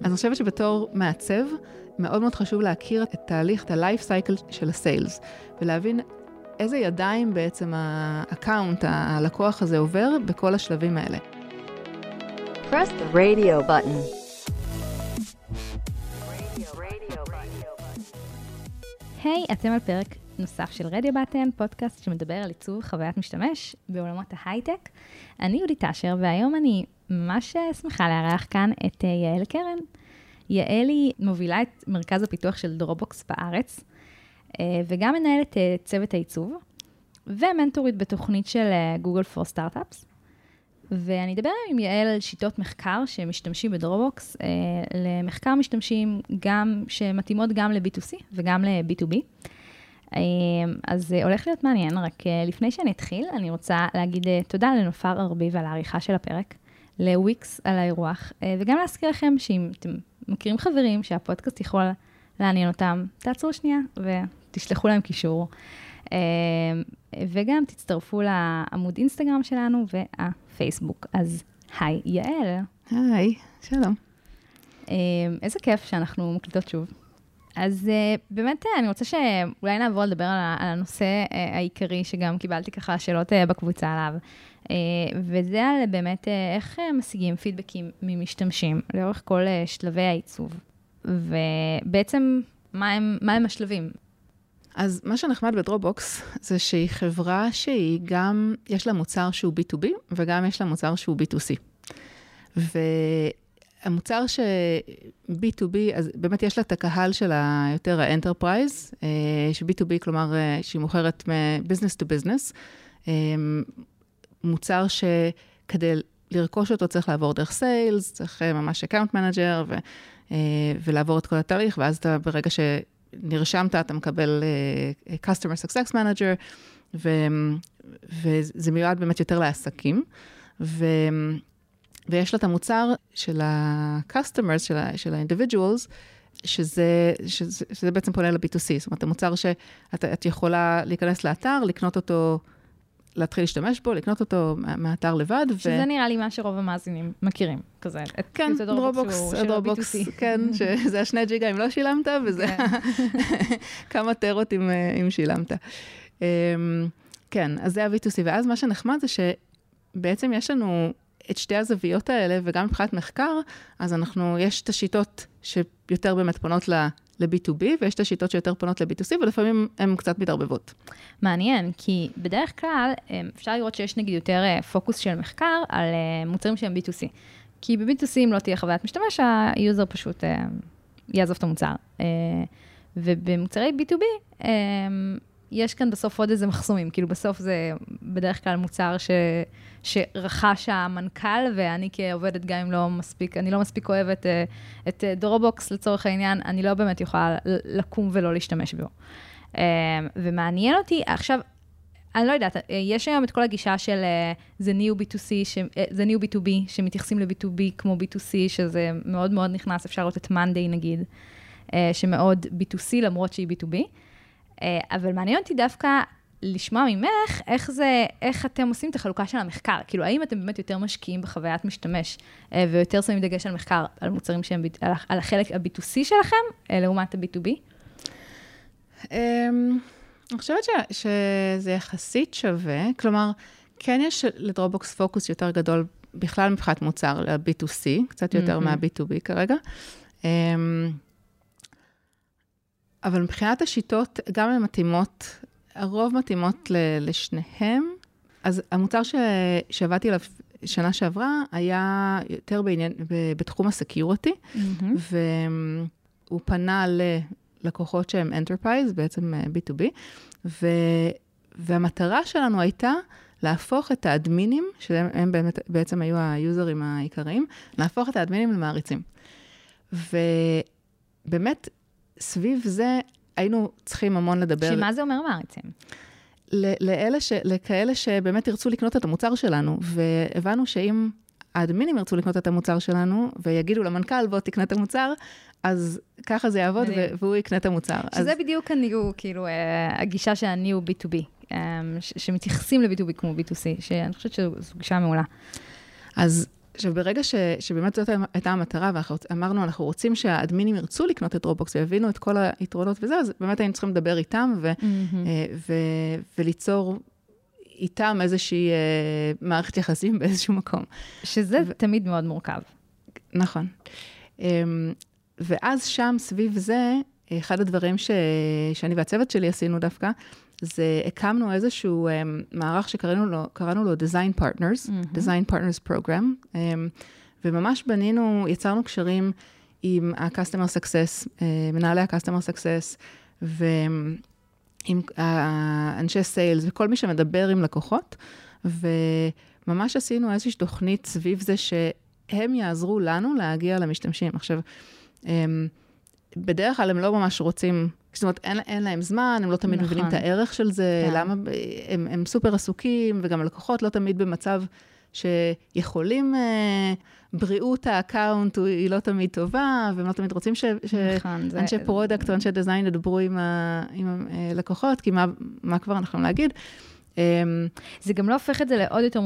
אז אני חושבת שבתור מעצב, מאוד מאוד חשוב להכיר את תהליך, את ה-life cycle של ה sales, ולהבין איזה ידיים בעצם ה account, הלקוח הזה עובר בכל השלבים האלה. Press the radio button. היי, hey, אתם על פרק נוסף של רדיו בטן, פודקאסט שמדבר על עיצוב חוויית משתמש בעולמות ההייטק. אני יהודית אשר, והיום אני ממש שמחה לארח כאן את אה, יעל קרן. יעל היא מובילה את מרכז הפיתוח של דרופבוקס בארץ, אה, וגם מנהלת אה, צוות העיצוב, ומנטורית בתוכנית של Google for Startups. ואני אדבר עם יעל על שיטות מחקר שמשתמשים בדרופבוקס, למחקר משתמשים גם, שמתאימות גם ל-B2C וגם ל-B2B. אז הולך להיות מעניין, רק לפני שאני אתחיל, אני רוצה להגיד תודה לנופר ארביב על העריכה של הפרק. לוויקס על האירוח, אה, וגם להזכיר לכם שאם אתם מכירים חברים שהפודקאסט יכול לעניין אותם, תעצרו שנייה ותשלחו להם קישור. אה, וגם תצטרפו לעמוד אינסטגרם שלנו והפייסבוק. אז היי, יעל. היי, שלום. אה, איזה כיף שאנחנו מקליטות שוב. אז באמת, אני רוצה שאולי נעבור לדבר על הנושא העיקרי, שגם קיבלתי ככה שאלות בקבוצה עליו. אה, וזה על באמת אה, איך אה, משיגים פידבקים ממשתמשים לאורך כל שלבי העיצוב. ובעצם, מה הם, מה הם השלבים? אז מה שנחמד בדרובוקס זה שהיא חברה שהיא גם, יש לה מוצר שהוא B2B וגם יש לה מוצר שהוא B2C. והמוצר ש... B2B, אז באמת יש לה את הקהל שלה יותר ה enterprise, ש-B2B, כלומר, שהיא מוכרת מ-business to business. מוצר שכדי לרכוש אותו צריך לעבור דרך sales, צריך אה, ממש account manager אה, ולעבור את כל התהליך, ואז אתה ברגע שנרשמת אתה מקבל customer success manager, ו, וזה מיועד באמת יותר לעסקים. ו, ויש לה את המוצר של ה-customers, של, ה- של ה-individuals, שזה, שזה, שזה בעצם פונה ל-B2C, זאת אומרת, המוצר שאת יכולה להיכנס לאתר, לקנות אותו להתחיל להשתמש בו, לקנות אותו מהאתר לבד. שזה ו... נראה לי מה שרוב המאזינים מכירים, כזה. כן, דרופבוקס, דרופבוקס, כן, שזה השני ג'יגה אם לא שילמת, וזה כן. כמה טרות אם, אם שילמת. אמ, כן, אז זה ה-V2C, ואז מה שנחמד זה שבעצם יש לנו את שתי הזוויות האלה, וגם מבחינת מחקר, אז אנחנו, יש את השיטות שיותר באמת פונות ל... ל-B2B, ויש את השיטות שיותר פונות ל-B2C, ולפעמים הן קצת מתערבבות. מעניין, כי בדרך כלל אפשר לראות שיש נגיד יותר אה, פוקוס של מחקר על אה, מוצרים שהם B2C. כי ב-B2C אם לא תהיה חוויית משתמש, ה user פשוט אה, יעזוב את המוצר. ובמוצרי B2B, יש כאן בסוף עוד איזה מחסומים, כאילו בסוף זה בדרך כלל מוצר ש, שרכש המנכ"ל, ואני כעובדת, גם אם לא מספיק, אני לא מספיק אוהבת אה, את דרופבוקס לצורך העניין, אני לא באמת יכולה לקום ולא להשתמש בו. אה, ומעניין אותי, עכשיו, אני לא יודעת, יש היום את כל הגישה של זה new B2C, זה new B2B, שמתייחסים ל-B2B כמו B2C, שזה מאוד מאוד נכנס, אפשר לראות את מאנדיי נגיד, אה, שמאוד B2C למרות שהיא B2B. אה, אבל מעניין אותי דווקא לשמוע ממך איך זה, איך אתם עושים את החלוקה של המחקר. כאילו, האם אתם באמת יותר משקיעים בחוויית משתמש אה, ויותר שמים דגש על מחקר, על מוצרים שהם, על, על החלק ה-B2C שלכם, אה, לעומת ה-B2B? אמ, אני חושבת ש, שזה יחסית שווה, כלומר, כן יש לדרובוקס פוקוס יותר גדול בכלל מבחינת מוצר ל-B2C, קצת יותר mm-hmm. מה-B2B כרגע. אבל מבחינת השיטות, גם הן מתאימות, הרוב מתאימות לשניהם. אז המוצר ש... שעבדתי עליו שנה שעברה היה יותר בעניין, בתחום הסקיורטי, mm-hmm. והוא פנה ללקוחות שהם enterprise, בעצם B2B, ו... והמטרה שלנו הייתה להפוך את האדמינים, שהם באמת, בעצם היו היוזרים העיקריים, להפוך את האדמינים למעריצים. ובאמת, סביב זה היינו צריכים המון לדבר. שמה זה אומר מעריצים? לאלה ש, לכאלה שבאמת ירצו לקנות את המוצר שלנו, והבנו שאם האדמינים ירצו לקנות את המוצר שלנו, ויגידו למנכ"ל, בוא תקנה את המוצר, אז ככה זה יעבוד, ו- והוא יקנה את המוצר. שזה אז... בדיוק ה new, כאילו, uh, הגישה של ה new B2B, um, ש- שמתייחסים ל-B2B כמו B2C, שאני חושבת שזו גישה מעולה. אז עכשיו, ברגע ש, שבאמת זאת הייתה המטרה, ואמרנו, אנחנו רוצים שהאדמינים ירצו לקנות את דרופבוקס ויבינו את כל היתרונות וזה, אז באמת היינו צריכים לדבר איתם ו, mm-hmm. ו, וליצור איתם איזושהי אה, מערכת יחסים באיזשהו מקום. שזה ו... תמיד מאוד מורכב. נכון. אמ, ואז שם, סביב זה, אחד הדברים ש... שאני והצוות שלי עשינו דווקא, זה הקמנו איזשהו um, מערך שקראנו לו, לו Design Partners, mm-hmm. Design Partners Program, um, וממש בנינו, יצרנו קשרים עם ה-Customer Success, uh, מנהלי ה-Customer Success, ועם אנשי sales וכל מי שמדבר עם לקוחות, וממש עשינו איזושהי תוכנית סביב זה שהם יעזרו לנו להגיע למשתמשים. עכשיו, um, בדרך כלל הם לא ממש רוצים, זאת אומרת, אין, אין להם זמן, הם לא תמיד נכון. מבינים את הערך של זה, כן. למה, הם, הם סופר עסוקים, וגם הלקוחות לא תמיד במצב שיכולים, אה, בריאות ה account היא לא תמיד טובה, והם לא תמיד רוצים ש, נכון, שאנשי זה... product או אנשי design ידברו עם, ה, עם הלקוחות, אה, כי מה, מה כבר אנחנו יכולים להגיד? אמ, זה גם לא הופך את זה לעוד יותר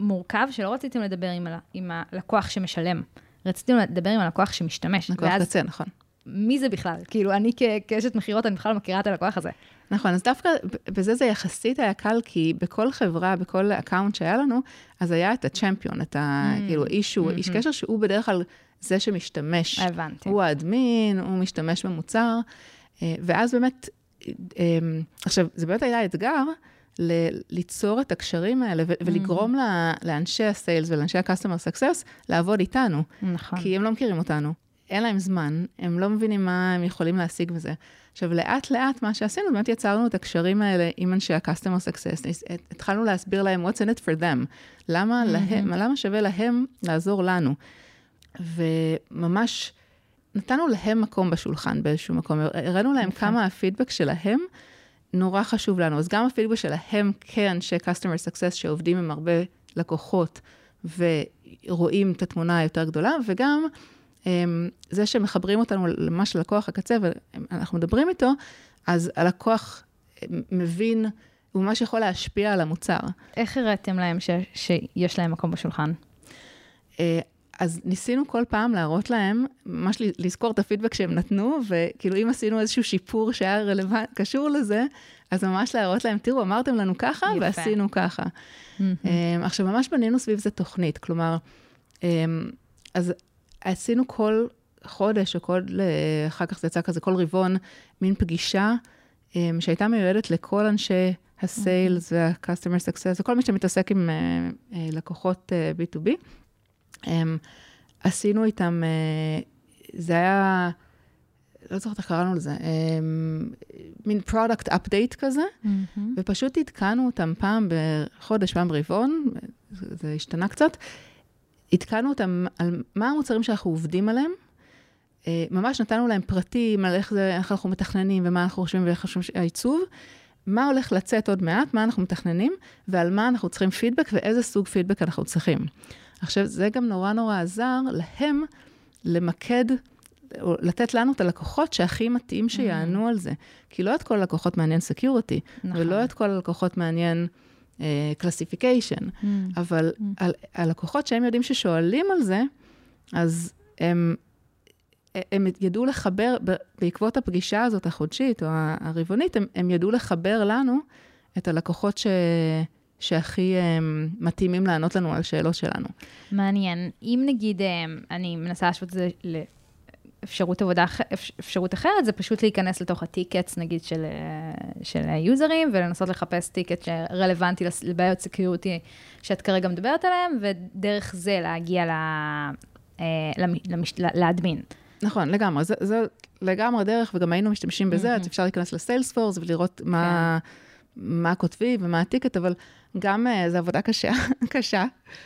מורכב, שלא רציתם לדבר עם, ה, עם הלקוח שמשלם. רציתם לדבר עם הלקוח שמשתמש. לקוח ואז... קצה, נכון. מי זה בכלל? כאילו, אני כאשת מכירות, אני בכלל מכירה את הלקוח הזה. נכון, אז דווקא בזה זה יחסית היה קל, כי בכל חברה, בכל account שהיה לנו, אז היה את ה champion, את ה... Mm, כאילו, איש שהוא, mm-hmm. איש קשר שהוא בדרך כלל זה שמשתמש. הבנתי. הוא האדמין, הוא משתמש במוצר, אה, ואז באמת, אה, עכשיו, זה באמת היה אתגר. ל- ליצור את הקשרים האלה ו- mm-hmm. ולגרום לאנשי הסיילס ולאנשי ה-customer success לעבוד איתנו. נכון. כי הם לא מכירים אותנו. אין להם זמן, הם לא מבינים מה הם יכולים להשיג בזה. עכשיו, לאט לאט מה שעשינו, באמת יצרנו את הקשרים האלה עם אנשי ה-customer success, התחלנו להסביר להם what's in it for them, למה, mm-hmm. להם, למה שווה להם לעזור לנו. וממש נתנו להם מקום בשולחן באיזשהו מקום, הראינו להם okay. כמה הפידבק שלהם נורא חשוב לנו. אז גם הפידבק שלהם כאנשי customer success שעובדים עם הרבה לקוחות ורואים את התמונה היותר גדולה, וגם זה שמחברים אותנו ממש ללקוח הקצה ואנחנו מדברים איתו, אז הלקוח אמ, מבין, הוא ממש יכול להשפיע על המוצר. איך הראיתם להם ש, שיש להם מקום בשולחן? אה, אז ניסינו כל פעם להראות להם, ממש לזכור את הפידבק שהם נתנו, וכאילו אם עשינו איזשהו שיפור שהיה רלוונט, קשור לזה, אז ממש להראות להם, תראו, אמרתם לנו ככה, יפה. ועשינו ככה. Mm-hmm. עכשיו, ממש בנינו סביב זה תוכנית, כלומר, אז עשינו כל חודש, או כל, אחר כך זה יצא כזה, כל רבעון, מין פגישה um, שהייתה מיועדת לכל אנשי הסיילס אוקיי. וה-customer success, וכל מי שמתעסק עם uh, לקוחות uh, B2B. Um, עשינו איתם, זה היה, לא זוכרת איך קראנו לזה, מין product update כזה, mm-hmm. ופשוט עדכנו אותם פעם בחודש, פעם ברבעון, זה השתנה קצת. עדכנו אותם על מה המוצרים שאנחנו עובדים עליהם. אה, ממש נתנו להם פרטים על איך, זה, איך אנחנו מתכננים ומה אנחנו חושבים ואיך חושבים העיצוב. מה הולך לצאת עוד מעט, מה אנחנו מתכננים, ועל מה אנחנו צריכים פידבק ואיזה סוג פידבק אנחנו צריכים. עכשיו, זה גם נורא נורא עזר להם למקד, או לתת לנו את הלקוחות שהכי מתאים שיענו mm. על זה. כי לא את כל הלקוחות מעניין סקיורטי, נכון. ולא את כל הלקוחות מעניין... classification, uh, mm. אבל mm. על, הלקוחות שהם יודעים ששואלים על זה, אז הם, הם ידעו לחבר, בעקבות הפגישה הזאת החודשית או הרבעונית, הם, הם ידעו לחבר לנו את הלקוחות ש... שהכי um, מתאימים לענות לנו על שאלות שלנו. מעניין. אם נגיד, um, אני מנסה להשוות את זה אפשרות עבודה, אפשרות אחרת, זה פשוט להיכנס לתוך ה tickets, נגיד, של, של היוזרים, ולנסות לחפש ticket שרלוונטי לבעיות security שאת כרגע מדברת עליהן, ודרך זה להגיע ל, אה, למש, לאדמין. נכון, לגמרי. זה, זה לגמרי דרך, וגם היינו משתמשים בזה, אז אפשר להיכנס לסיילספורס ולראות מה... כן. מה כותבי ומה ה ticket, אבל גם uh, זו עבודה קשה, קשה.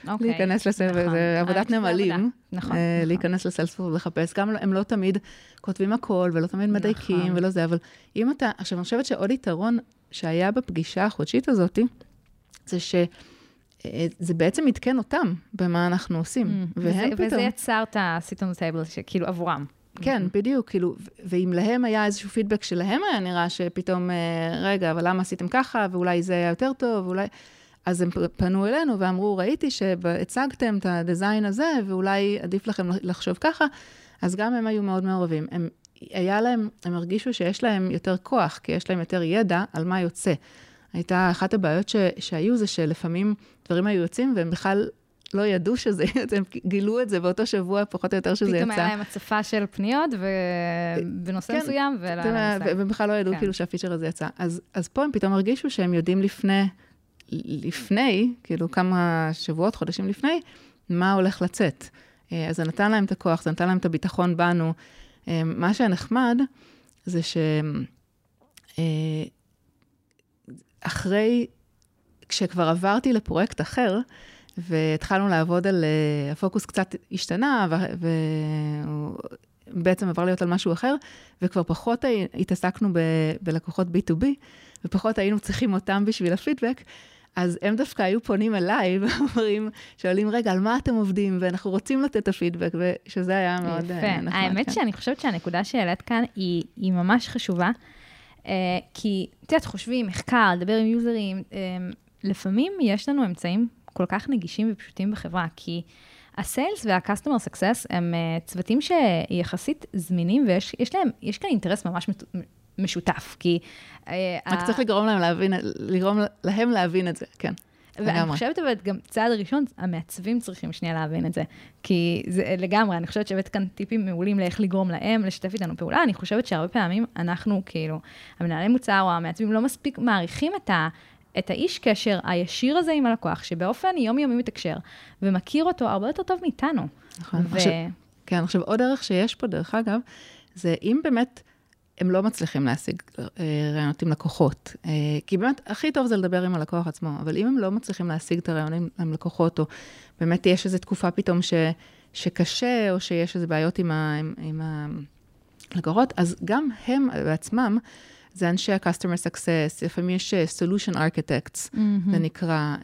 אוקיי, להיכנס לסיילספורס, נכון. זה עבודת נמלים, עבודה. נכון, uh, נכון. להיכנס לסיילספורס ולחפש, גם הם לא תמיד כותבים הכל ולא תמיד מדייקים נכון. ולא זה, אבל אם אתה, עכשיו אני חושבת שעוד יתרון שהיה בפגישה החודשית הזאת, זה ש... אה, זה בעצם עדכן אותם במה אנחנו עושים, mm, והם וזה, פתאום... וזה יצר את the table, שכאילו עבורם. כן, בדיוק, כאילו, ואם להם היה איזשהו פידבק שלהם היה נראה שפתאום, אה, רגע, אבל למה עשיתם ככה, ואולי זה היה יותר טוב, ואולי... אז הם פנו אלינו ואמרו, ראיתי שהצגתם את הדיזיין הזה, ואולי עדיף לכם לחשוב ככה, אז גם הם היו מאוד מעורבים. הם, היה להם, הם הרגישו שיש להם יותר כוח, כי יש להם יותר ידע על מה יוצא. הייתה אחת הבעיות ש, שהיו זה שלפעמים דברים היו יוצאים והם בכלל לא ידעו שזה, הם גילו את זה באותו שבוע, פחות או יותר שזה פתאום יצא. פתאום היה להם הצפה של פניות בנושא כן, מסוים, ולא היה להם והם בכלל לא ידעו כן. כאילו שהפיצ'ר הזה יצא. אז, אז פה הם פתאום הרגישו שהם יודעים לפני, לפני, כאילו כמה שבועות, חודשים לפני, מה הולך לצאת. אה, אז זה נתן להם את הכוח, זה נתן להם את הביטחון בנו. אה, מה שנחמד זה שאחרי, אה, כשכבר עברתי לפרויקט אחר, והתחלנו לעבוד על, הפוקוס קצת השתנה, והוא בעצם עבר להיות על משהו אחר, וכבר פחות התעסקנו ב, בלקוחות B2B, ופחות היינו צריכים אותם בשביל הפידבק. אז הם דווקא היו פונים אליי ואומרים, שואלים, רגע, על מה אתם עובדים? ואנחנו רוצים לתת את הפידבק, ושזה היה מאוד יפה. נחמד. האמת כן. שאני חושבת שהנקודה שהעלית כאן היא, היא ממש חשובה, כי, את יודעת, חושבים, מחקר, לדבר עם יוזרים, לפעמים יש לנו אמצעים כל כך נגישים ופשוטים בחברה, כי הסיילס וה-customer success הם צוותים שיחסית זמינים, ויש להם, יש כאן אינטרס ממש משותף, כי... אה, רק צריך לגרום להם להבין, לגרום להם להבין את זה, כן. ואני חושבת אבל גם צעד ראשון, המעצבים צריכים שנייה להבין את זה. כי זה לגמרי, אני חושבת שהבאת כאן טיפים מעולים לאיך לגרום להם לשתף איתנו פעולה. אני חושבת שהרבה פעמים אנחנו, כאילו, המנהלי מוצר או המעצבים לא מספיק מעריכים את ה... את האיש קשר הישיר הזה עם הלקוח, שבאופן יומיומי מתקשר, ומכיר אותו הרבה יותר טוב מאיתנו. נכון. ו... עכשיו, כן, עכשיו עוד דרך שיש פה, דרך אגב, זה אם באמת הם לא מצליחים להשיג אה, רעיונות עם לקוחות. אה, כי באמת, הכי טוב זה לדבר עם הלקוח עצמו, אבל אם הם לא מצליחים להשיג את הרעיונים עם לקוחות, או באמת יש איזו תקופה פתאום ש, שקשה, או שיש איזה בעיות עם, ה, עם, עם הלקוחות, אז גם הם בעצמם, זה אנשי ה-customer success, לפעמים יש אה, solution architects, mm-hmm. זה נקרא,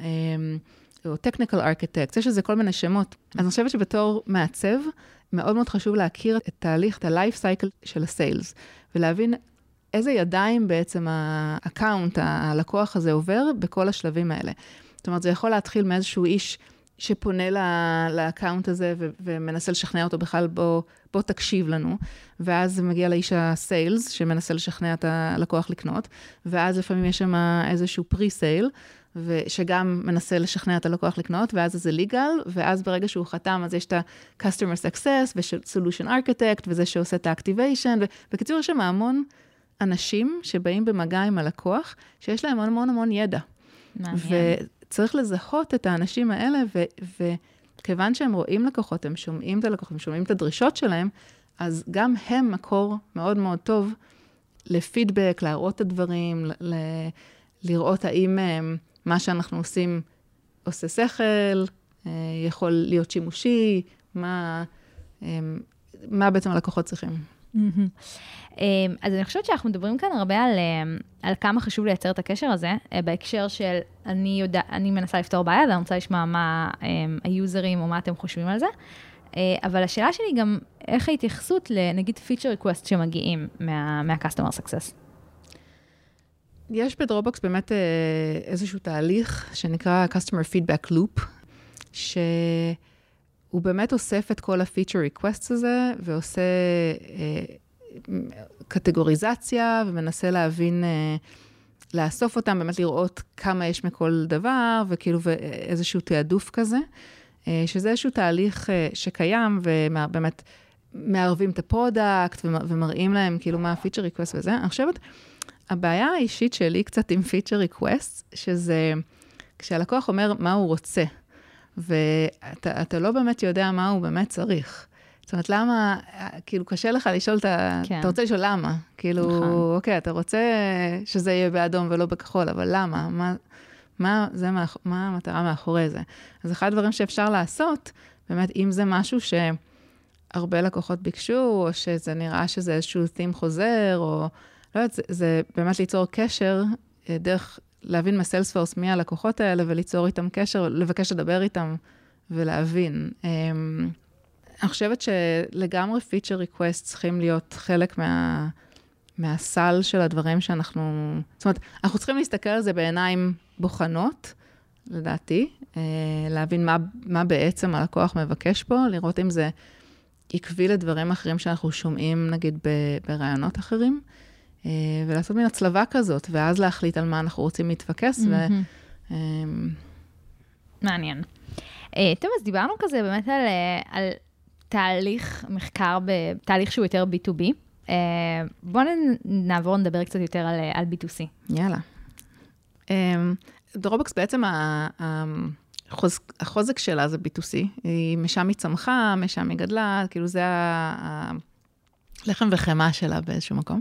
או technical architects, יש לזה כל מיני שמות. אז אני חושבת שבתור מעצב, מאוד מאוד חשוב להכיר את תהליך, את ה-life cycle של ה sales, ולהבין איזה ידיים בעצם ה account, הלקוח הזה עובר בכל השלבים האלה. זאת אומרת, זה יכול להתחיל מאיזשהו איש שפונה ל account הזה ו- ומנסה לשכנע אותו בכלל, בוא, בוא תקשיב לנו, ואז זה מגיע לאיש ה sales, שמנסה לשכנע את הלקוח לקנות, ואז לפעמים יש שם איזשהו פרי-סייל, שגם מנסה לשכנע את הלקוח לקנות, ואז זה legal, ואז ברגע שהוא חתם, אז יש את ה-customer success ו-solution architect, וזה שעושה את ה-activation, ובקיצור, יש שם המון אנשים שבאים במגע עם הלקוח, שיש להם המון המון המון ידע. מעניין. וצריך לזהות את האנשים האלה, וכיוון שהם רואים לקוחות, הם שומעים את הלקוחות, הם שומעים את הדרישות שלהם, אז גם הם מקור מאוד מאוד טוב לפידבק, להראות את הדברים, ל- לראות האם הם... מה שאנחנו עושים עושה שכל, אה, יכול להיות שימושי, מה, אה, מה בעצם הלקוחות צריכים. אה, אז אני חושבת שאנחנו מדברים כאן הרבה על, על כמה חשוב לייצר את הקשר הזה, בהקשר של אני, יודע, אני מנסה לפתור בעיה ואני רוצה לשמוע מה היוזרים או מה אתם חושבים על זה. אבל השאלה שלי גם, איך ההתייחסות לנגיד feature request שמגיעים מה, מה-customer success? יש בדרופבוקס באמת אה, איזשהו תהליך שנקרא Customer Feedback Loop, שהוא באמת אוסף את כל ה-feature requests הזה, ועושה אה, קטגוריזציה, ומנסה להבין, אה, לאסוף אותם, באמת לראות כמה יש מכל דבר, וכאילו איזשהו תעדוף כזה, שזה איזשהו תהליך שקיים, ובאמת מערבים את ה product, ומראים להם כאילו מה ה-feature request וזה. אני חושבת... הבעיה האישית שלי קצת עם feature request, שזה כשהלקוח אומר מה הוא רוצה, ואתה לא באמת יודע מה הוא באמת צריך. זאת אומרת, למה, כאילו, קשה לך לשאול, אתה, כן. אתה רוצה לשאול למה. כאילו, נכון. אוקיי, אתה רוצה שזה יהיה באדום ולא בכחול, אבל למה? מה, מה, זה, מה, מה המטרה מאחורי זה? אז אחד הדברים שאפשר לעשות, באמת, אם זה משהו שהרבה לקוחות ביקשו, או שזה נראה שזה איזשהו theme חוזר, או... לא יודעת, זה, זה באמת ליצור קשר אה, דרך להבין מ Salesforce מי הלקוחות האלה וליצור איתם קשר, לבקש לדבר איתם ולהבין. אמ, אני חושבת שלגמרי feature request צריכים להיות חלק מה, מהסל של הדברים שאנחנו... זאת אומרת, אנחנו צריכים להסתכל על זה בעיניים בוחנות, לדעתי, אה, להבין מה, מה בעצם הלקוח מבקש פה, לראות אם זה עקבי לדברים אחרים שאנחנו שומעים, נגיד, ברעיונות אחרים, ולעשות מין הצלבה כזאת, ואז להחליט על מה אנחנו רוצים להתפקס. ו... מעניין. טוב, אז דיברנו כזה באמת על, על תהליך מחקר, תהליך שהוא יותר B2B. בואו נעבור, נדבר קצת יותר על, על B2C. יאללה. Dropbox בעצם החוז, החוזק שלה זה B2C, היא משם היא צמחה, משם היא גדלה, כאילו זה הלחם וחמאה שלה באיזשהו מקום.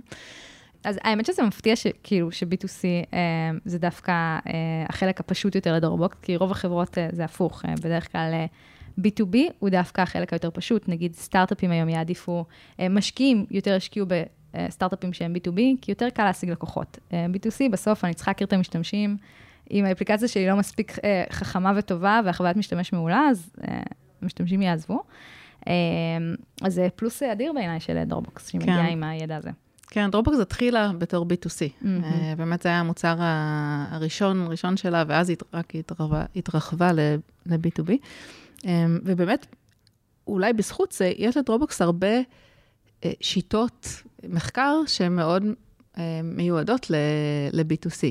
אז האמת שזה מפתיע שכאילו ש-B2C אה, זה דווקא אה, החלק הפשוט יותר ל Dropbox, כי רוב החברות אה, זה הפוך, אה, בדרך כלל אה, B2B הוא דווקא החלק היותר פשוט, נגיד סטארט-אפים היום יעדיפו, אה, משקיעים יותר ישקיעו בסטארט-אפים שהם B2B, כי יותר קל להשיג לקוחות. אה, B2C בסוף אני צריכה להכיר את המשתמשים, אם האפליקציה שלי לא מספיק אה, חכמה וטובה והחוויית משתמש מעולה, אז אה, המשתמשים יעזבו. אה, אז זה פלוס אדיר בעיניי של Dropbox, שהיא כן. עם הידע הזה. כן, Dropbox התחילה בתור B2C. Mm-hmm. באמת זה היה המוצר הראשון, הראשון שלה, ואז היא רק התרחבה, התרחבה ל-B2B. ובאמת, אולי בזכות זה, יש לדרובוקס הרבה שיטות מחקר שהן מאוד מיועדות ל-B2C.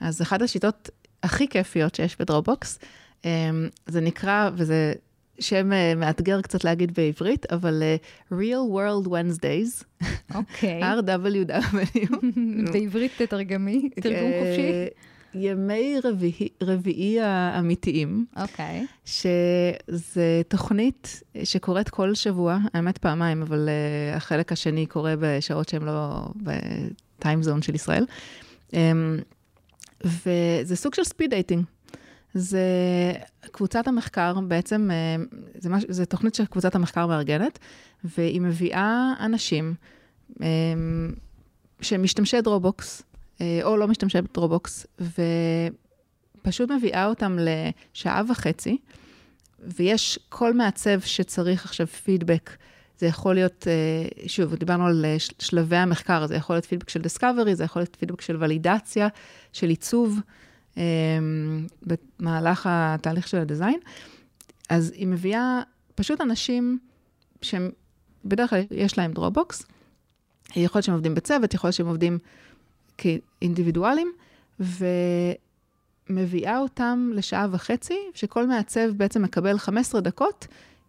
אז אחת השיטות הכי כיפיות שיש בדרובוקס, אמ, זה נקרא, וזה שם אה, מאתגר קצת להגיד בעברית, אבל uh, Real World Wednesdays, אוקיי. RWW. בעברית תתרגמי, תרגום אה, חופשי. ימי רביעי, רביעי האמיתיים. אוקיי. Okay. שזה תוכנית שקורית כל שבוע, האמת פעמיים, אבל uh, החלק השני קורה בשעות שהן לא בטיימזון של ישראל. Um, וזה סוג של speed dating. זה קבוצת המחקר, בעצם, אה, זה, מש, זה תוכנית שקבוצת המחקר מארגנת, והיא מביאה אנשים אה, שמשתמשי Dropbox, אה, או לא משתמשי Dropbox, ופשוט מביאה אותם לשעה וחצי, ויש כל מעצב שצריך עכשיו פידבק. זה יכול להיות, שוב, דיברנו על שלבי המחקר, זה יכול להיות פידבק של discovery, זה יכול להיות פידבק של ולידציה, של עיצוב. אמ, במהלך התהליך של ה design. אז היא מביאה פשוט אנשים שהם, בדרך כלל יש להם Dropbox, יכול להיות שהם עובדים בצוות, יכול להיות שהם עובדים כאינדיבידואלים, ומביאה אותם לשעה וחצי, שכל מעצב בעצם מקבל 15 דקות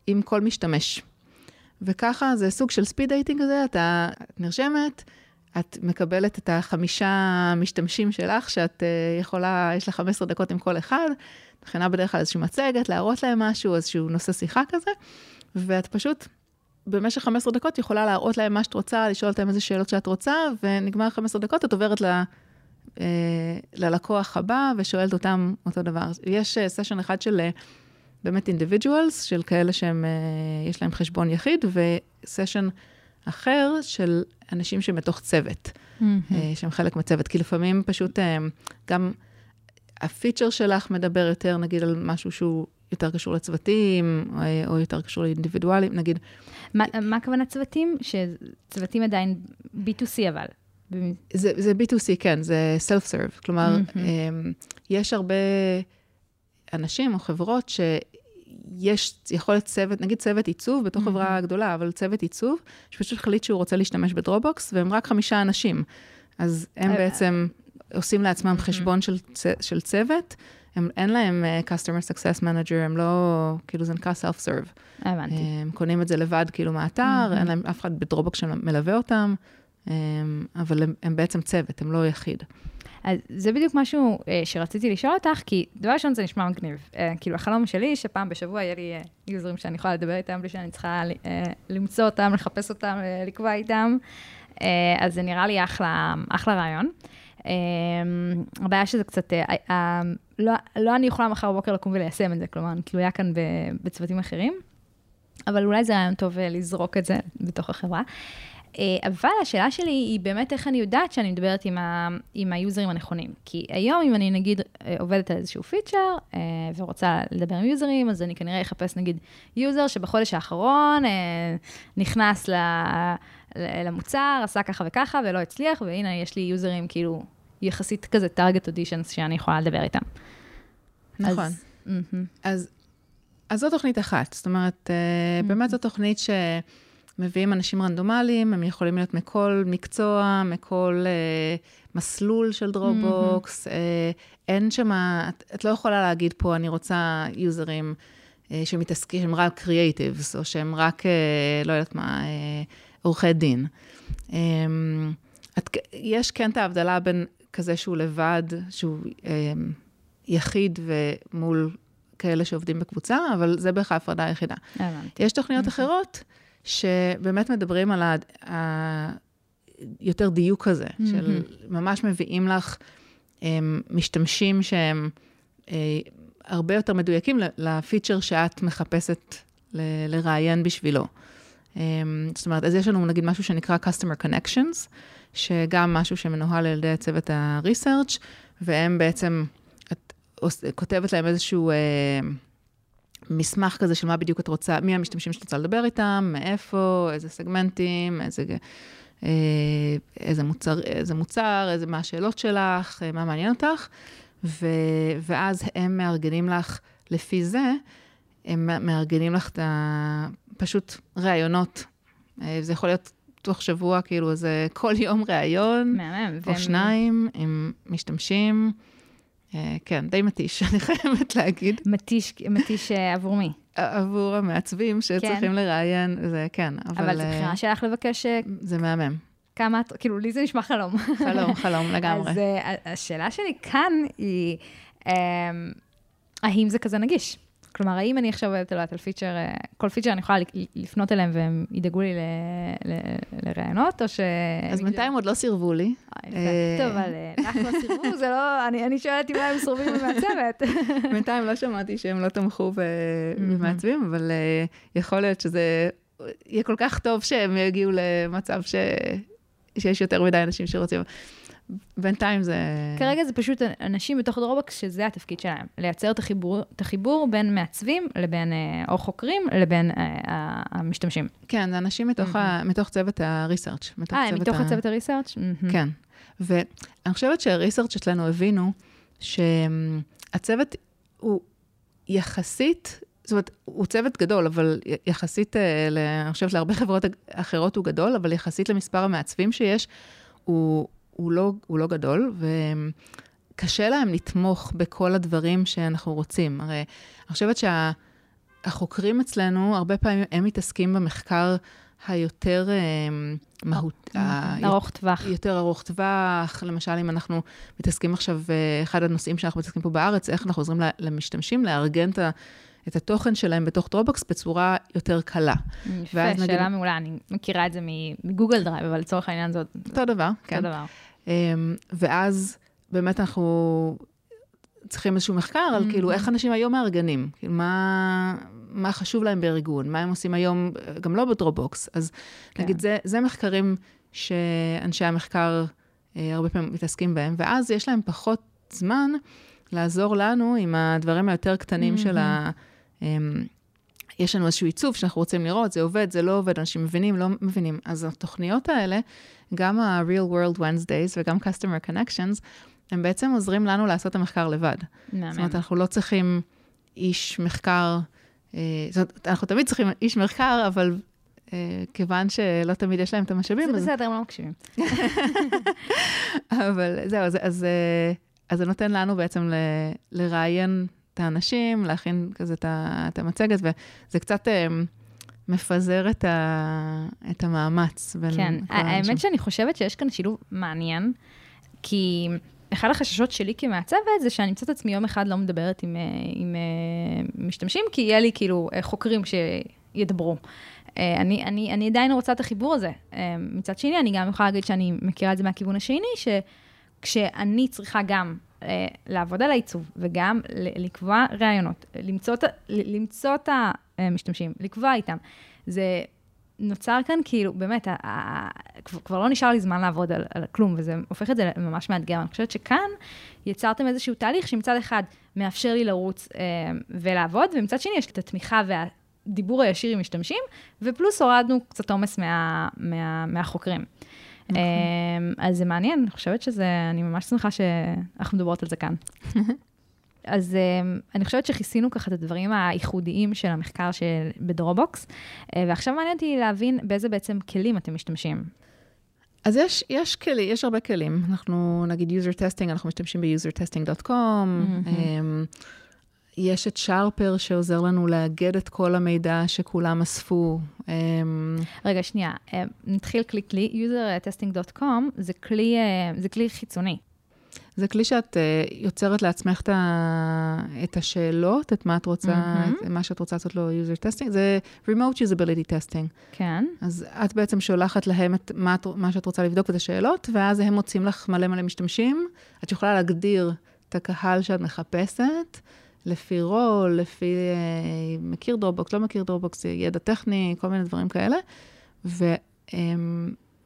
עם כל משתמש. וככה זה סוג של speed dating כזה, אתה נרשמת, את מקבלת את החמישה משתמשים שלך, שאת uh, יכולה, יש לך 15 דקות עם כל אחד, מכינה בדרך כלל איזושהי מצגת, להראות להם משהו, איזשהו נושא שיחה כזה, ואת פשוט במשך 15 דקות יכולה להראות להם מה שאת רוצה, לשאול אותם איזה שאלות שאת רוצה, ונגמר 15 דקות, את עוברת ל... uh, ללקוח הבא ושואלת אותם אותו דבר. יש סשן uh, אחד של uh, באמת אינדיבידואלס, של כאלה שהם, uh, יש להם חשבון יחיד, וסשן אחר של אנשים שבתוך צוות, mm-hmm. שהם חלק מהצוות, כי לפעמים פשוט אה, גם הפיצ'ר שלך מדבר יותר, נגיד, על משהו שהוא יותר קשור לצוותים, או, אה, או יותר קשור לאינדיבידואלים, נגיד. מה, מה הכוונה צוותים? שצוותים עדיין B2C אבל. זה, זה B2C, כן, זה self-serve. כלומר, mm-hmm. יש הרבה אנשים או חברות ש... יש, יכול להיות צוות, נגיד צוות עיצוב בתוך mm-hmm. חברה גדולה, אבל צוות עיצוב, שפשוט החליט שהוא רוצה להשתמש בדרובוקס, והם רק חמישה אנשים. אז הם אה, בעצם עושים לעצמם mm-hmm. חשבון של, של צוות, הם, אין להם uh, Customer Success Manager, הם לא, כאילו זה נקרא Self-Serve. הבנתי. הם קונים את זה לבד כאילו מהאתר, mm-hmm. אין להם אף אחד בדרובוקס שמלווה אותם, אבל הם, הם בעצם צוות, הם לא יחיד. אז זה בדיוק משהו אה, שרציתי לשאול אותך, כי דבר ראשון זה נשמע מגניב. אה, כאילו, החלום שלי, שפעם בשבוע יהיה לי אה, יוזרים שאני יכולה לדבר איתם בלי שאני צריכה אה, למצוא אותם, לחפש אותם, אה, לקבוע איתם. אה, אז זה נראה לי אחלה, אחלה רעיון. אה, הבעיה שזה קצת, אה, אה, לא, לא אני יכולה מחר בבוקר לקום וליישם את זה, כלומר, אני תלויה כאן בצוותים אחרים, אבל אולי זה רעיון טוב אה, לזרוק את זה בתוך החברה. אה, אבל השאלה שלי היא באמת איך אני יודעת שאני מדברת עם, ה, עם היוזרים הנכונים. כי היום, אם אני נגיד אה, עובדת על איזשהו פיצ'ר אה, ורוצה לדבר עם יוזרים, אז אני כנראה אחפש נגיד יוזר שבחודש האחרון נכנס למוצר, עשה ככה וככה ולא הצליח, והנה יש לי יוזרים כאילו יחסית כזה target audience שאני יכולה לדבר איתם. נכון. אז, מהמם. אז, אז זו תוכנית אחת. זאת אומרת, mm-hmm. באמת זו תוכנית שמביאים אנשים רנדומליים, הם יכולים להיות מכל מקצוע, מכל אה, מסלול של Dropbox. Mm-hmm. אה, אין שם, את, את לא יכולה להגיד פה, אני רוצה יוזרים אה, שמתעסקים, שהם רק creatives, או שהם רק, אה, לא יודעת מה, אה, עורכי דין. אה, את, יש כן את ההבדלה בין כזה שהוא לבד, שהוא אה, יחיד ומול כאלה שעובדים בקבוצה, אבל זה בערך ההפרדה היחידה. הבנתי. יש תוכניות אחרות שבאמת מדברים על ה... ה... דיוק כזה, של ממש מביאים לך הם, משתמשים שהם אה, הרבה יותר מדויקים לפיצ'ר שאת מחפשת ל- לראיין בשבילו. אמ, זאת אומרת, אז יש לנו נגיד משהו שנקרא Customer Connections, שגם משהו שמנוהל על ידי צוות ה-research, והם בעצם, את כותבת להם איזשהו אה, מסמך כזה של מה בדיוק את רוצה, מי המשתמשים שאת רוצה לדבר איתם, מאיפה, איזה סגמנטים, איזה, אה, איזה, מוצר, איזה מוצר, איזה, מה השאלות שלך, אה, מה מעניין אותך, ו, ואז הם מארגנים לך, לפי זה, הם מארגנים לך את ה... פשוט ראיונות. אה, זה יכול להיות תוך שבוע, כאילו, זה כל יום ראיון, מהמם. או והם- שניים, עם משתמשים. אה, כן, די מתיש, אני חייבת להגיד. מתיש, מתיש אה, עבור מי? עבור המעצבים שצריכים לראיין, זה כן, אבל... אבל זו אה, בחירה שלך לבקש אה, זה מהמם. כמה, את- כאילו, לי זה נשמע חלום. חלום, חלום לגמרי. אז אה, השאלה שלי כאן היא, אה, האם זה כזה נגיש? כלומר, האם אני עכשיו עובדת על פיצ'ר, אה, כל פיצ'ר אני יכולה לפנות אליהם והם ידאגו לי לראיונות, או ש... אז בינתיים עוד לא סירבו לי. אה. אה, טוב, אבל לך לא סירבו, זה לא, אני אני שואלת אם הם סורבים במעצבת. בינתיים לא שמעתי שהם לא תמכו במעצבים, אבל יכול להיות שזה יהיה כל כך טוב שהם יגיעו למצב. שיש יותר מדי אנשים שרוצים. בינתיים זה... כרגע זה פשוט אנשים בתוך דרובוקס שזה התפקיד שלהם, לייצר את החיבור, את החיבור בין מעצבים לבין, אה, או חוקרים, לבין אה, המשתמשים. כן, זה אנשים מתוך, ה... מתוך צוות ה-research. מתוך אה, צוות מתוך ה- הצוות הריסרצ'? כן. ואני חושבת שהריסרצ' אצלנו הבינו שהצוות הוא יחסית, זאת אומרת, הוא צוות גדול, אבל יחסית, אה, אני חושבת להרבה חברות אחרות הוא גדול, אבל יחסית למספר המעצבים שיש, הוא, הוא, לא, הוא לא גדול, וקשה להם לתמוך בכל הדברים שאנחנו רוצים. הרי אני חושבת שהחוקרים אצלנו, הרבה פעמים הם מתעסקים במחקר היותר אה, מהות... ארוך טווח. יותר ארוך טווח, למשל אם אנחנו מתעסקים עכשיו, אה, אחד הנושאים שאנחנו מתעסקים פה בארץ, איך אנחנו עוזרים למשתמשים לארגן את, ה- את התוכן שלהם בתוך Dropbox בצורה יותר קלה. יפה, ואז נגיד- שאלה מעולה, אני מכירה את זה מ Google Drive, אבל לצורך העניין זאת אותו דבר, כן. אותו דבר. אמ, ואז באמת אנחנו צריכים איזשהו מחקר על כאילו איך אנשים היום מארגנים, כאילו מה, מה חשוב להם בארגון, מה הם עושים היום, גם לא בדרובוקס. אז כן. נגיד, זה, זה מחקרים שאנשי המחקר אה, הרבה פעמים מתעסקים בהם, ואז יש להם פחות זמן לעזור לנו עם הדברים היותר קטנים של ה... אמ, יש לנו איזשהו עיצוב שאנחנו רוצים לראות, זה עובד, זה לא עובד, אנשים מבינים, לא מבינים. אז התוכניות האלה, גם ה-Real World Wednesdays וגם Customer Connections, הם בעצם עוזרים לנו לעשות את המחקר לבד. זאת מהמם. אומרת, אנחנו לא צריכים איש מחקר, אה, זאת אומרת, אנחנו תמיד צריכים איש מחקר, אבל אה, כיוון שלא תמיד יש להם את המשאבים, זה אז, בסדר, הם לא מקשיבים. אבל זהו, אז, אז, אה, אז זה נותן לנו בעצם לראיין את האנשים, להכין כזה את, את המצגת, וזה קצת אה, מפזר את, ה, את המאמץ בין כן. האמת שאני חושבת שיש כאן שילוב מעניין, כי אחד החששות שלי כמעצבת זה שאני אמצא את עצמי יום אחד לא מדברת עם, אה, עם אה, משתמשים, כי יהיה לי כאילו חוקרים שידברו. אני, אני, אני עדיין רוצה את החיבור הזה. מצד שני, אני גם יכולה להגיד שאני מכירה את זה מהכיוון השני, שכשאני צריכה גם לעבוד על העיצוב וגם לקבוע רעיונות, למצוא למצוא את המשתמשים, לקבוע איתם, זה נוצר כאן כאילו, באמת, ה- ה- כבר, כבר לא נשאר לי זמן לעבוד על, על כלום, וזה הופך את זה ממש מאתגר. אני חושבת שכאן יצרתם איזשהו תהליך שמצד אחד מאפשר לי לרוץ אה, ולעבוד, ומצד שני יש את התמיכה והדיבור הישיר עם משתמשים, ופלוס הורדנו קצת עומס מה, מה, מהחוקרים. נכון. אה, אז זה מעניין, אני חושבת שזה, אני ממש שמחה שאנחנו מדברות על זה כאן. אז um, אני חושבת שכיסינו ככה את הדברים הייחודיים של המחקר בדרובוקס, uh, ועכשיו מעניין אותי להבין באיזה בעצם כלים אתם משתמשים. אז יש, יש כלים, יש הרבה כלים. אנחנו, נגיד user testing, אנחנו משתמשים ב-usertesting.com. Mm-hmm. יש את שרפר שעוזר לנו לאגד את כל המידע שכולם אספו. אמ, רגע, שנייה, אה, נתחיל כלי כלי, usertesting.com זה כלי, אה, זה כלי חיצוני. זה כלי שאת uh, יוצרת לעצמך את השאלות, את מה את רוצה, mm-hmm. את מה שאת רוצה לעשות לו user testing, זה remote usability testing. כן. אז את בעצם שולחת להם את מה, מה שאת רוצה לבדוק את השאלות, ואז הם מוצאים לך מלא מלא משתמשים. את יכולה להגדיר את הקהל שאת מחפשת, לפי רול, לפי אה, מכיר Dropbox, לא מכיר דרופבוקס, ידע טכני, כל מיני דברים כאלה. ו, אה,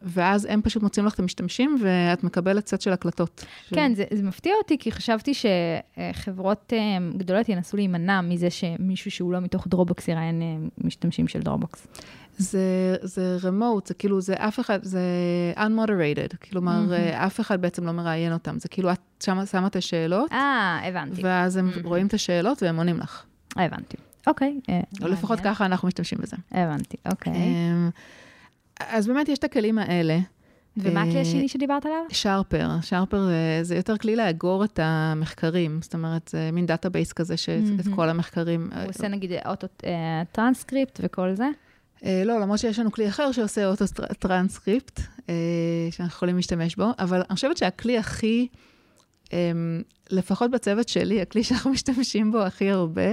ואז הם פשוט מוצאים לך את המשתמשים, ואת מקבלת סט של הקלטות. כן, ש... זה, זה מפתיע אותי, כי חשבתי שחברות אה, גדולות ינסו להימנע מזה שמישהו שהוא לא מתוך Dropbox יראיין אה, משתמשים של Dropbox. זה, זה remote, זה כאילו, זה אף אחד, זה unmoderated, כלומר, mm-hmm. אף אחד בעצם לא מראיין אותם, זה כאילו, את שמה שמה את השאלות. אה, הבנתי. ואז הם mm-hmm. רואים את השאלות והם עונים לך. הבנתי. אוקיי. אה, או לפחות ככה אנחנו משתמשים בזה. הבנתי, אוקיי. אמ, אז באמת יש את הכלים האלה. ומה הכלי השני שדיברת עליו? שרפר. שרפר זה יותר כלי לאגור את המחקרים. זאת אומרת, זה מין database כזה שאת mm-hmm. כל המחקרים... הוא עושה נגיד אוטו טרנסקריפט וכל זה? אה, לא, למרות שיש לנו כלי אחר שעושה אוטו-טרנסקריפט, אה, שאנחנו יכולים להשתמש בו, אבל אני חושבת שהכלי הכי, אמ, לפחות בצוות שלי, הכלי שאנחנו משתמשים בו הכי הרבה,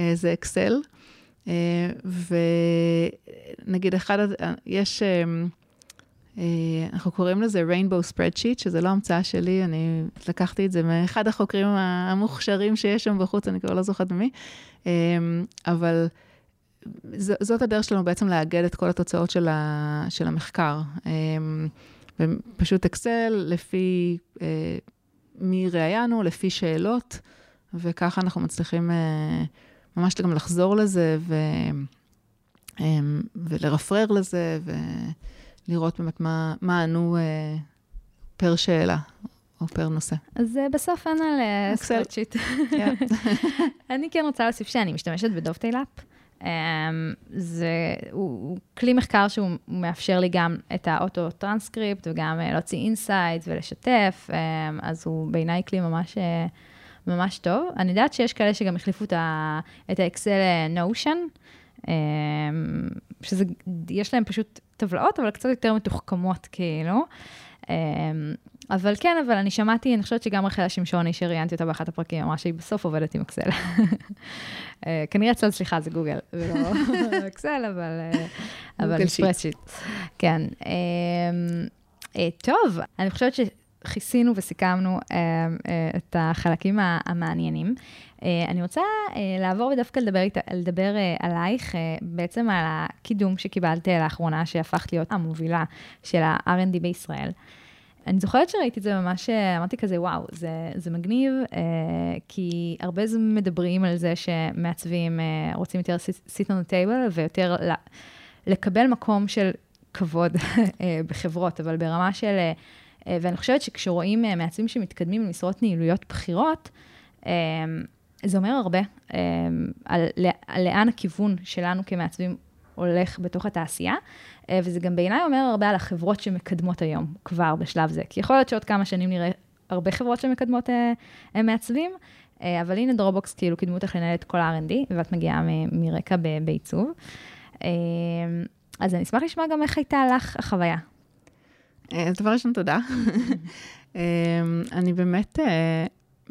אה, זה אקסל. ונגיד אחד, יש, אנחנו קוראים לזה Rainbow Spreadsheet, שזה לא המצאה שלי, אני לקחתי את זה מאחד החוקרים המוכשרים שיש שם בחוץ, אני כבר לא זוכרת ממי, אבל... זאת הדרך שלנו בעצם לאגד את כל התוצאות של, ה, של המחקר. אמ, פשוט Excel, לפי אה, מי ראיינו, לפי שאלות, וככה אנחנו מצליחים אה, ממש גם לחזור לזה ו, אמ, ולרפרר לזה, ולראות באמת מה, מה ענו אה, per שאלה. או per נושא. אז בסוף אין על spreadsheet. אני כן רוצה להוסיף שאני משתמשת ב Dovetail app. אמ, זה, הוא, הוא כלי מחקר שהוא מאפשר לי גם את האוטו-טרנסקריפט וגם אה, להוציא insight ולשתף, אמ, אז הוא בעיניי כלי ממש, אה, ממש טוב. אני יודעת שיש כאלה שגם החליפו את האקסל נושן, אמ, שיש להם פשוט טבלאות, אבל קצת יותר מתוחכמות, כאילו. אבל כן, אבל אני שמעתי, אני חושבת שגם רחלה שמשוני, שראיינתי אותה באחת הפרקים, אמרה שהיא בסוף עובדת עם Excel. אה, כנראה אצל, סליחה, זה גוגל, ולא אקסל, אבל, אה, אבל ספרדשיט. כן. אמ, אה, טוב, אני חושבת שכיסינו וסיכמנו את החלקים המעניינים. אני רוצה לעבור ודווקא לדבר, לדבר עלייך, בעצם על הקידום שקיבלת לאחרונה, שהפכת להיות המובילה של ה-R&D בישראל. אני זוכרת שראיתי את זה ממש, אמרתי כזה, וואו, זה, זה מגניב, אה, כי הרבה זמן מדברים על זה שמעצבים אה, רוצים יותר sit on the table ויותר ל, לקבל מקום של כבוד אה, בחברות, אבל ברמה של, אה, אה, ואני חושבת שכשרואים אה, מעצבים שמתקדמים למשרות ניהוליות בכירות, אה, זה אומר הרבה אה, על לאן הכיוון שלנו כמעצבים הולך בתוך התעשייה, אה, וזה גם בעיניי אומר הרבה על החברות שמקדמות היום, כבר בשלב זה. כי יכול להיות שעוד כמה שנים נראה הרבה חברות שמקדמות אה, הם מעצבים, אה, אבל הנה דרובוקס כאילו קידמו אותך לנהל את כל ה-R&D, ואת מגיעה מרקע בעיצוב. אז אני אשמח לשמוע גם איך הייתה לך החוויה. דבר ראשון, תודה. אני באמת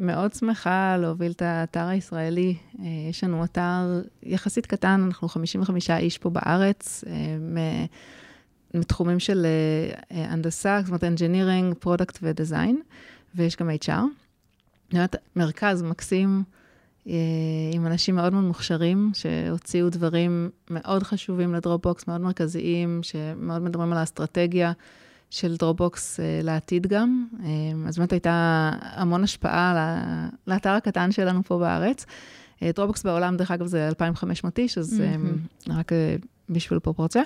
מאוד שמחה להוביל את האתר הישראלי. אה, יש לנו אתר יחסית קטן, אנחנו 55 איש פה בארץ, אה, מתחומים של אה, הנדסה, זאת אומרת engineering, product ו-design, ויש גם HR. באמת מרכז מקסים, עם אנשים מאוד מאוד מוכשרים, שהוציאו דברים מאוד חשובים ל Dropbox, מאוד מרכזיים, שמאוד מדברים על האסטרטגיה. של Dropbox אה, לעתיד גם. אה, אז באמת הייתה המון השפעה לאתר הקטן שלנו פה בארץ. Dropbox אה, בעולם, דרך אגב, זה 2,500 איש, אז mm-hmm. רק בשביל פרופורציה.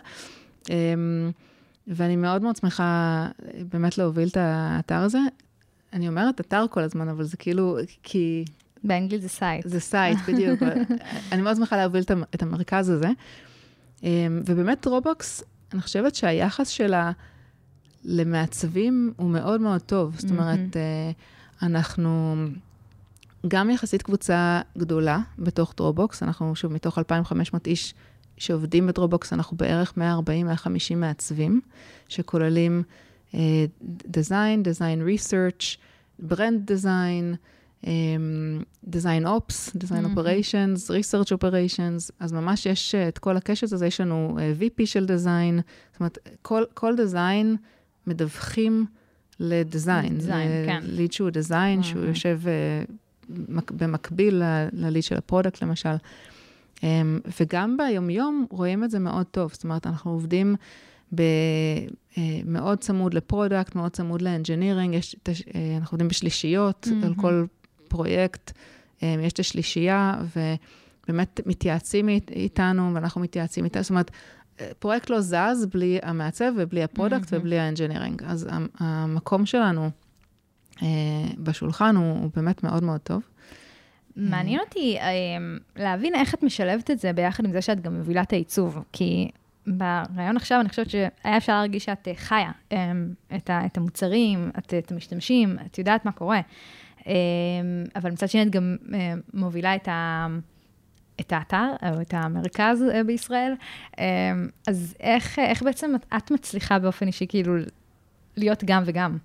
ואני מאוד מאוד שמחה באמת להוביל את האתר הזה. אני אומרת אתר כל הזמן, אבל זה כאילו, כי באנגלית זה site. זה site, בדיוק. אני מאוד שמחה להוביל את המרכז הזה. אמ, ובאמת Dropbox, אני חושבת שהיחס שלה למעצבים הוא מאוד מאוד טוב. זאת אומרת, אה, אנחנו גם יחסית קבוצה גדולה בתוך Dropbox, אנחנו שוב מתוך 2,500 איש שעובדים ב Dropbox, אנחנו בערך 140-150 מעצבים, שכוללים design, design research, brand design, design ops, design operations, research operations, אז ממש יש uh, את כל הקשת הזה, יש לנו uh, VP של design, זאת אומרת, כל, כל design מדווחים ל design. design, כן. lead שהוא design, שהוא יושב מק, במקביל ל lead של ה product למשל. Um, וגם ביומיום רואים את זה מאוד טוב, זאת אומרת, אנחנו עובדים ב, uh, מאוד צמוד ל product, מאוד צמוד ל engineering, uh, אנחנו עובדים בשלישיות mm-hmm. על כל פרויקט, um, יש את השלישייה, ובאמת מתייעצים איתנו, ואנחנו מתייעצים איתנו, זאת אומרת, פרויקט לא זז בלי המעצב ובלי ה product mm-hmm. ובלי ה engineering. אז המקום שלנו uh, בשולחן הוא, הוא באמת מאוד מאוד טוב. מעניין אותי um, להבין איך את משלבת את זה ביחד עם זה שאת גם מובילה את העיצוב, כי ברעיון עכשיו אני חושבת שהיה אפשר להרגיש שאת חיה את, ה, את המוצרים, את, את המשתמשים, את יודעת מה קורה. אבל מצד שני את גם מובילה את ה... את האתר, או את המרכז uh, בישראל. Um, אז איך, איך בעצם את, את מצליחה באופן אישי, כאילו, להיות גם וגם?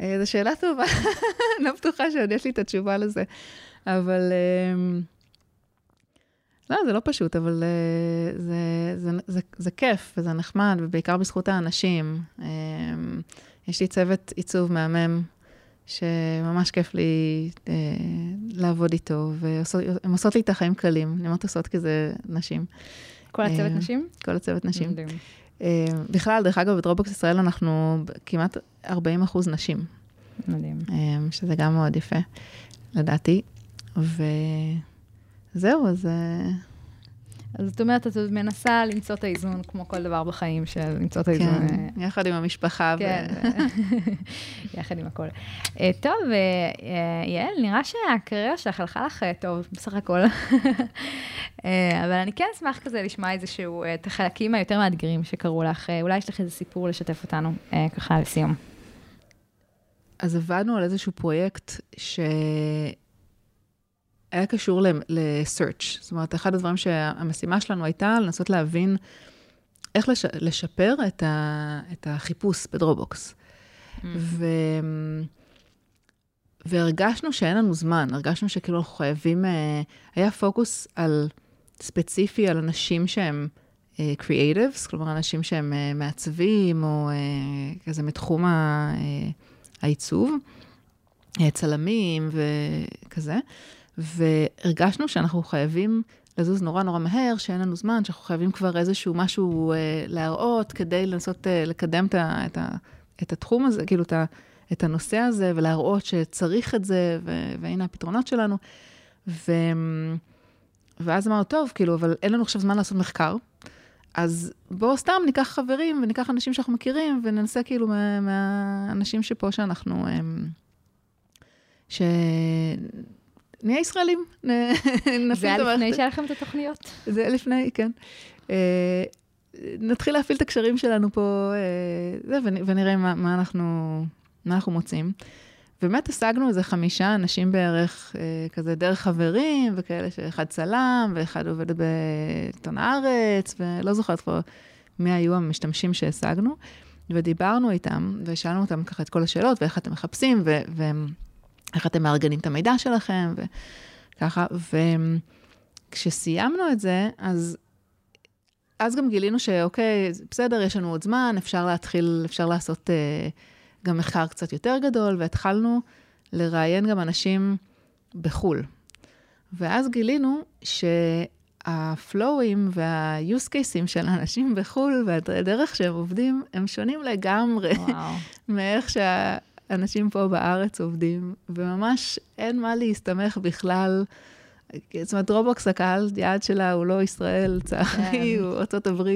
אה, זו שאלה טובה, לא בטוחה שעוד יש לי את התשובה לזה, אבל... אמ, לא, זה לא פשוט, אבל אה, זה, זה, זה, זה, זה כיף וזה נחמד, ובעיקר בזכות האנשים. אמ, יש לי צוות עיצוב מהמם, שממש כיף לי אה, לעבוד איתו, והן עושות לי את החיים קלים. אני אומרת עושות כי זה נשים. כל הצוות נשים? כל הצוות נשים. מדהים. אה, בכלל, דרך אגב, בדרובוקס ישראל אנחנו כמעט 40 אחוז נשים. מדהים. אה, שזה גם מאוד יפה, לדעתי. וזהו, אז... אה, אז זאת אומרת, את מנסה למצוא את האיזון, כמו כל דבר בחיים, של למצוא את האיזון. כן, יחד עם המשפחה. כן, יחד עם הכל. טוב, יעל, נראה שהקריירה שלך הלכה לך טוב, בסך הכל. אבל אני כן אשמח כזה לשמוע איזשהו, את החלקים היותר מאתגרים שקרו לך. אולי יש לך איזה סיפור לשתף אותנו, ככה לסיום. אז עבדנו על איזשהו פרויקט ש... היה קשור ל-search. זאת אומרת, אחד הדברים שהמשימה שלנו הייתה לנסות להבין איך לש, לשפר את, ה, את החיפוש בדרובוקס. Mm. ו, והרגשנו שאין לנו זמן, הרגשנו שכאילו אנחנו חייבים, אה, היה פוקוס על, ספציפי על אנשים שהם uh, creatives, כלומר אנשים שהם uh, מעצבים, או כזה מתחום ה, העיצוב, צלמים וכזה. והרגשנו שאנחנו חייבים לזוז נורא נורא מהר, שאין לנו זמן, שאנחנו חייבים כבר איזשהו משהו אה, להראות כדי לנסות אה, לקדם את, ה, את, ה, את התחום הזה, כאילו את, ה, את הנושא הזה, ולהראות שצריך את זה, ו, והנה הפתרונות שלנו. ו, ואז אמרנו, טוב, כאילו, אבל אין לנו עכשיו זמן לעשות מחקר. אז בואו סתם ניקח חברים וניקח אנשים שאנחנו מכירים וננסה כאילו מהאנשים מה, שפה שאנחנו, אה, ש... נהיה ישראלים. זה היה לפני שהיה לכם את התוכניות? זה היה לפני, כן. אה, נתחיל להפעיל את הקשרים שלנו פה, אה, ונראה מה, אנחנו, מה אנחנו מוצאים. באמת השגנו איזה חמישה אנשים בערך, אה, כזה דרך חברים, וכאלה שאחד צלם, ואחד עובד בעיתון הארץ, ולא זוכרת כבר מי היו המשתמשים שהשגנו. ודיברנו איתם, ושאלנו אותם ככה את כל השאלות, ואיך אתם מחפשים, והם... איך אתם מארגנים את המידע שלכם, וככה. וכשסיימנו את זה, אז, אז גם גילינו שאוקיי, בסדר, יש לנו עוד זמן, אפשר להתחיל, אפשר לעשות uh, גם מחקר קצת יותר גדול, והתחלנו לראיין גם אנשים בחו"ל. ואז גילינו שהפלואים וה-use cases של אנשים בחו"ל והדרך שהם עובדים, הם שונים לגמרי מאיך שה... אנשים פה בארץ עובדים, וממש אין מה להסתמך בכלל. זאת אומרת, רובוקס, הקהל יעד שלה הוא לא ישראל, צערי, כן. הוא ארה"ב.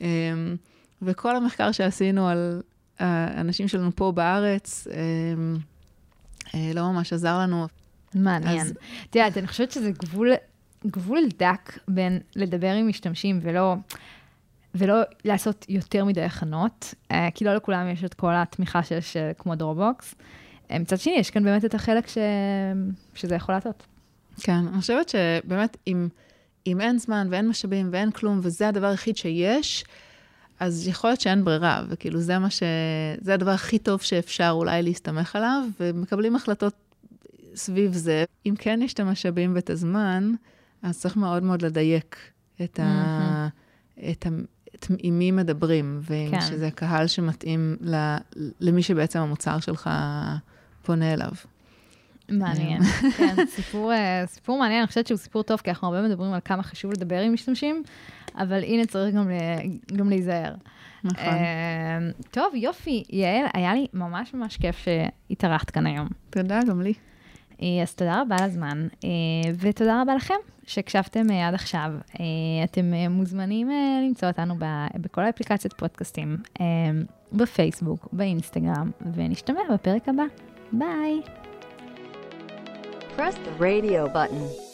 אמ, וכל המחקר שעשינו על האנשים שלנו פה בארץ, אמ, אה, לא ממש עזר לנו. מעניין. אז- את יודעת, אני חושבת שזה גבול, גבול דק בין לדבר עם משתמשים ולא, ולא לעשות יותר מדי הכנות, אה, כי לא לכולם יש את כל התמיכה שיש אה, כמו דרובוקס. אה, מצד שני, יש כאן באמת את החלק ש... שזה יכול לעשות. כן, אני חושבת שבאמת, אם, אם אין זמן ואין משאבים ואין כלום, וזה הדבר היחיד שיש, אז יכול להיות שאין ברירה, וכאילו זה מה ש... זה הדבר הכי טוב שאפשר אולי להסתמך עליו, ומקבלים החלטות סביב זה. אם כן יש את המשאבים ואת הזמן, אז צריך מאוד מאוד לדייק את ה... את ה... את עם מי מדברים, כן. שזה קהל שמתאים ל... למי שבעצם המוצר שלך פונה אליו. מעניין. כן, סיפור, אה, סיפור מעניין, אני חושבת שהוא סיפור טוב, כי אנחנו הרבה מדברים על כמה חשוב לדבר עם משתמשים, אבל הנה צריך גם, גם להיזהר. נכון. אה, טוב, יופי. יעל, היה לי ממש ממש כיף שהתארחת כאן היום. תודה, גם לי. אה, אז תודה רבה על הזמן, אה, ותודה רבה לכם שהקשבתם אה, עד עכשיו. אה, אתם אה, מוזמנים למצוא אותנו בכל האפליקציות פודקאסטים, בפייסבוק, באינסטגרם, ונשתמע בפרק הבא. ביי. Press the radio button.